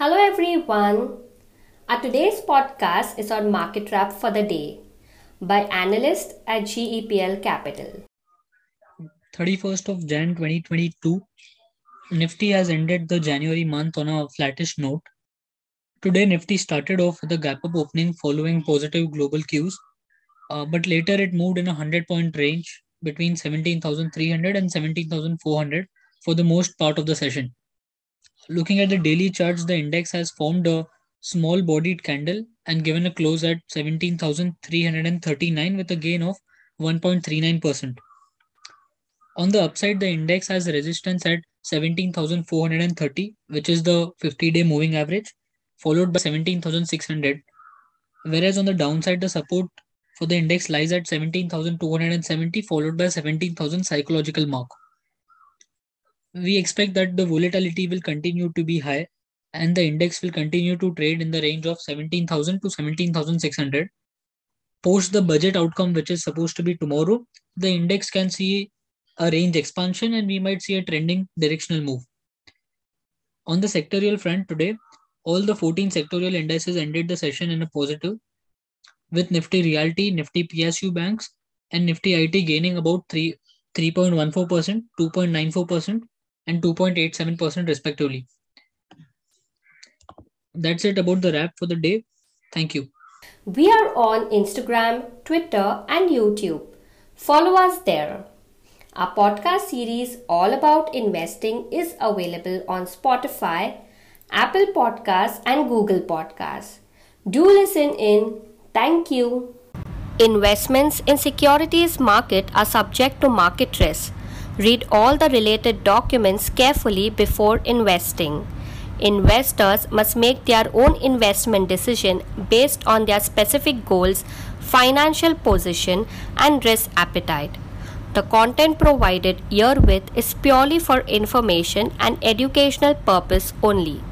Hello everyone. Our today's podcast is on market wrap for the day by analyst at GEPL Capital. 31st of Jan 2022, Nifty has ended the January month on a flattish note. Today, Nifty started off with a gap up opening following positive global cues, uh, but later it moved in a 100 point range between 17,300 and 17,400 for the most part of the session. Looking at the daily charts, the index has formed a small bodied candle and given a close at 17,339 with a gain of 1.39%. On the upside, the index has resistance at 17,430, which is the 50 day moving average, followed by 17,600. Whereas on the downside, the support for the index lies at 17,270, followed by 17,000 psychological mark. We expect that the volatility will continue to be high and the index will continue to trade in the range of 17,000 to 17,600. Post the budget outcome, which is supposed to be tomorrow, the index can see a range expansion and we might see a trending directional move. On the sectorial front today, all the 14 sectorial indices ended the session in a positive, with Nifty Realty, Nifty PSU banks, and Nifty IT gaining about 3, 3.14%, 2.94%, and 2.87% respectively. That's it about the wrap for the day. Thank you. We are on Instagram, Twitter, and YouTube. Follow us there. Our podcast series all about investing is available on Spotify, Apple Podcasts, and Google Podcasts. Do listen in. Thank you. Investments in securities market are subject to market risk. Read all the related documents carefully before investing. Investors must make their own investment decision based on their specific goals, financial position, and risk appetite. The content provided herewith is purely for information and educational purpose only.